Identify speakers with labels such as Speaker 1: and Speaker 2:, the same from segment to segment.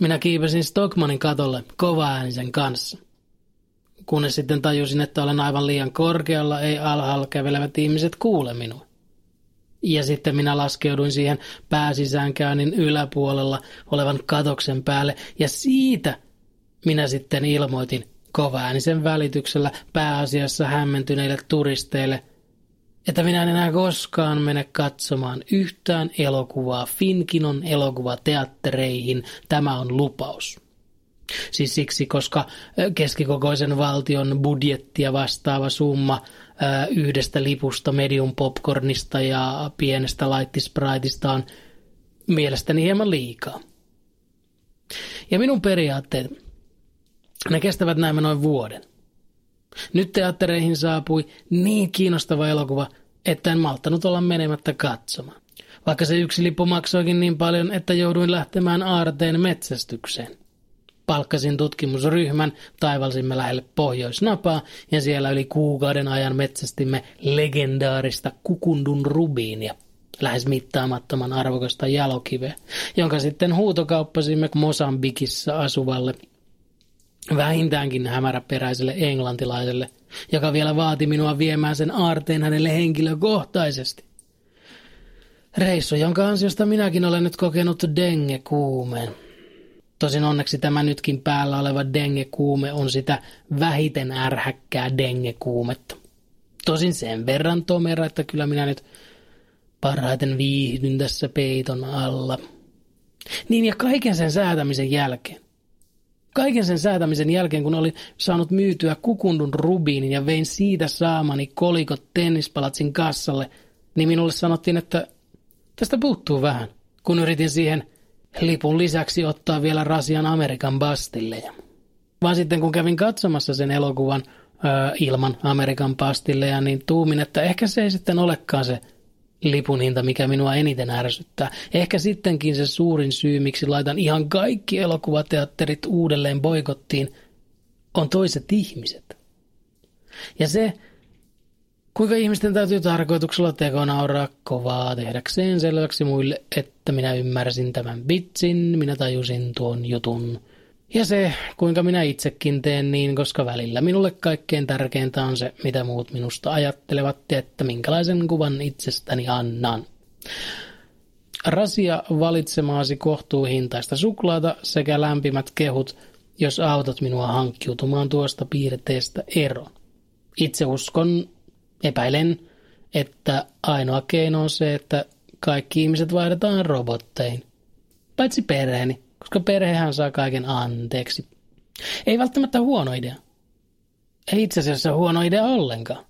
Speaker 1: minä kiipesin Stockmanin katolle kovaäänisen kanssa. Kunnes sitten tajusin, että olen aivan liian korkealla, ei alhaalla kävelevät ihmiset kuule minua. Ja sitten minä laskeuduin siihen pääsisäänkäynnin yläpuolella olevan katoksen päälle ja siitä minä sitten ilmoitin kovaäänisen välityksellä pääasiassa hämmentyneille turisteille – että minä en enää koskaan mene katsomaan yhtään elokuvaa Finkinon elokuvateattereihin. Tämä on lupaus. Siis siksi, koska keskikokoisen valtion budjettia vastaava summa yhdestä lipusta medium popcornista ja pienestä laittispraitista on mielestäni hieman liikaa. Ja minun periaatteet, ne kestävät näin noin vuoden. Nyt teattereihin saapui niin kiinnostava elokuva, että en malttanut olla menemättä katsomaan. Vaikka se yksi lippu maksoikin niin paljon, että jouduin lähtemään aarteen metsästykseen. Palkkasin tutkimusryhmän, taivalsimme lähelle Pohjoisnapaa ja siellä yli kuukauden ajan metsästimme legendaarista kukundun rubiinia, lähes mittaamattoman arvokasta jalokiveä, jonka sitten huutokauppasimme Mosambikissa asuvalle vähintäänkin hämäräperäiselle englantilaiselle, joka vielä vaati minua viemään sen aarteen hänelle henkilökohtaisesti. Reissu, jonka ansiosta minäkin olen nyt kokenut denge-kuumeen. Tosin onneksi tämä nytkin päällä oleva denge-kuume on sitä vähiten ärhäkkää denge-kuumetta. Tosin sen verran tomera, että kyllä minä nyt parhaiten viihdyn tässä peiton alla. Niin ja kaiken sen säätämisen jälkeen Kaiken sen säätämisen jälkeen, kun olin saanut myytyä kukundun rubiinin ja vein siitä saamani kolikot tennispalatsin kassalle, niin minulle sanottiin, että tästä puuttuu vähän, kun yritin siihen lipun lisäksi ottaa vielä rasian Amerikan bastilleja. Vaan sitten kun kävin katsomassa sen elokuvan ilman Amerikan pastilleja, niin tuumin, että ehkä se ei sitten olekaan se lipun hinta, mikä minua eniten ärsyttää. Ehkä sittenkin se suurin syy, miksi laitan ihan kaikki elokuvateatterit uudelleen boikottiin, on toiset ihmiset. Ja se, kuinka ihmisten täytyy tarkoituksella tekonauraa kovaa tehdäkseen selväksi muille, että minä ymmärsin tämän bitsin, minä tajusin tuon jutun – ja se, kuinka minä itsekin teen niin, koska välillä minulle kaikkein tärkeintä on se, mitä muut minusta ajattelevat ja että minkälaisen kuvan itsestäni annan. Rasia valitsemaasi kohtuuhintaista suklaata sekä lämpimät kehut, jos autat minua hankkiutumaan tuosta piirteestä eroon. Itse uskon, epäilen, että ainoa keino on se, että kaikki ihmiset vaihdetaan robotteihin. Paitsi perheeni, koska perhehän saa kaiken anteeksi. Ei välttämättä huono idea. Ei itse asiassa huono idea ollenkaan.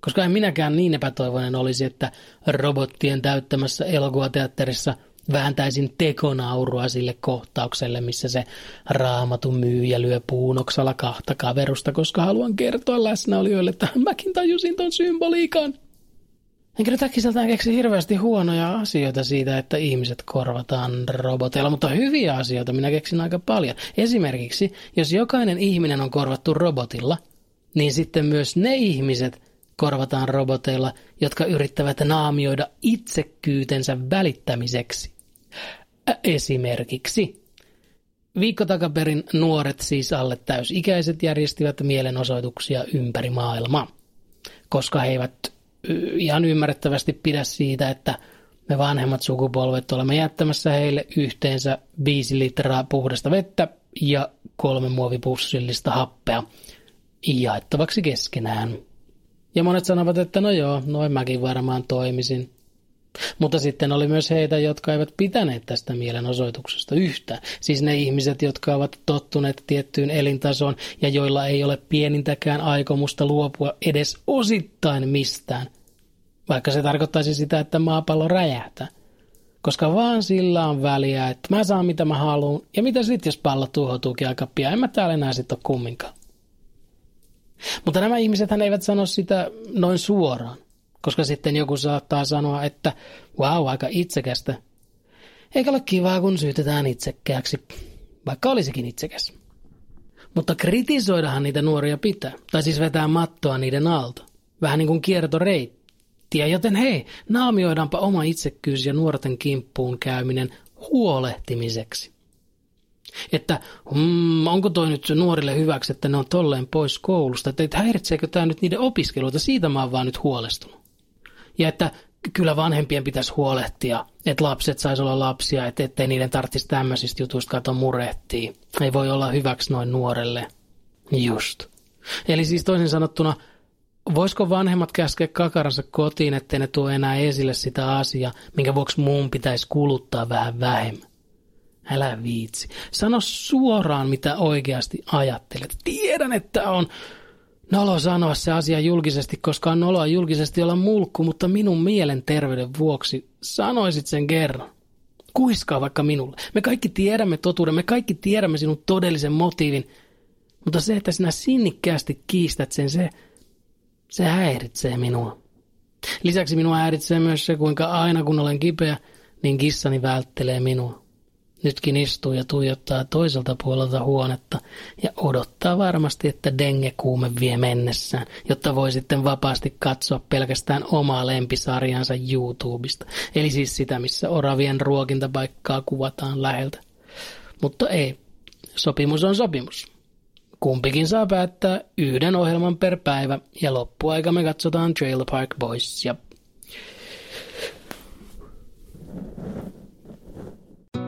Speaker 1: Koska en minäkään niin epätoivoinen olisi, että robottien täyttämässä elokuvateatterissa vääntäisin tekonaurua sille kohtaukselle, missä se raamatun myyjä lyö puunoksalla kahta kaverusta, koska haluan kertoa läsnäolijoille, että mäkin tajusin ton symboliikan. Enkä nyt äkkiseltään keksi hirveästi huonoja asioita siitä, että ihmiset korvataan roboteilla, mutta hyviä asioita minä keksin aika paljon. Esimerkiksi, jos jokainen ihminen on korvattu robotilla, niin sitten myös ne ihmiset korvataan roboteilla, jotka yrittävät naamioida itsekyytensä välittämiseksi. Esimerkiksi. Viikko takaperin nuoret, siis alle täysikäiset, järjestivät mielenosoituksia ympäri maailmaa, koska he eivät ihan ymmärrettävästi pidä siitä, että me vanhemmat sukupolvet olemme jättämässä heille yhteensä 5 litraa puhdasta vettä ja kolme muovipussillista happea jaettavaksi keskenään. Ja monet sanovat, että no joo, noin mäkin varmaan toimisin. Mutta sitten oli myös heitä, jotka eivät pitäneet tästä mielenosoituksesta yhtään. Siis ne ihmiset, jotka ovat tottuneet tiettyyn elintasoon ja joilla ei ole pienintäkään aikomusta luopua edes osittain mistään. Vaikka se tarkoittaisi sitä, että maapallo räjähtää. Koska vaan sillä on väliä, että mä saan mitä mä haluan. Ja mitä sitten, jos pallo tuhoutuukin aika pian? En mä täällä enää sitten ole kumminkaan. Mutta nämä ihmiset eivät sano sitä noin suoraan. Koska sitten joku saattaa sanoa, että wow, aika itsekästä. Eikä ole kivaa, kun syytetään itsekkääksi, vaikka olisikin itsekäs. Mutta kritisoidahan niitä nuoria pitää, tai siis vetää mattoa niiden alta. Vähän niin kuin kiertoreittiä, joten hei, naamioidaanpa oma itsekkyys ja nuorten kimppuun käyminen huolehtimiseksi. Että mm, onko toi nyt nuorille hyväksi, että ne on tolleen pois koulusta, että häiritseekö tämä nyt niiden opiskeluita, siitä mä oon vaan nyt huolestunut. Ja että kyllä vanhempien pitäisi huolehtia, että lapset sais olla lapsia, että ettei niiden tarvitsisi tämmöisistä jutuista kato murehtia. Ei voi olla hyväksi noin nuorelle. Just. Eli siis toisin sanottuna, voisiko vanhemmat käskeä kakaransa kotiin, ettei ne tuo enää esille sitä asiaa, minkä vuoksi muun pitäisi kuluttaa vähän vähemmän? Älä viitsi. Sano suoraan, mitä oikeasti ajattelet. Tiedän, että on Nolo sanoa se asia julkisesti, koska on noloa julkisesti olla mulkku, mutta minun mielenterveyden vuoksi sanoisit sen kerran. Kuiskaa vaikka minulle. Me kaikki tiedämme totuuden, me kaikki tiedämme sinun todellisen motiivin, mutta se, että sinä sinnikkäästi kiistät sen, se, se häiritsee minua. Lisäksi minua häiritsee myös se, kuinka aina kun olen kipeä, niin kissani välttelee minua. Nytkin istuu ja tuijottaa toiselta puolelta huonetta ja odottaa varmasti, että dengekuume vie mennessään, jotta voi sitten vapaasti katsoa pelkästään omaa lempisarjansa YouTubesta. Eli siis sitä, missä oravien ruokintapaikkaa kuvataan läheltä. Mutta ei, sopimus on sopimus. Kumpikin saa päättää yhden ohjelman per päivä ja loppuaika me katsotaan Trailer Park Boys ja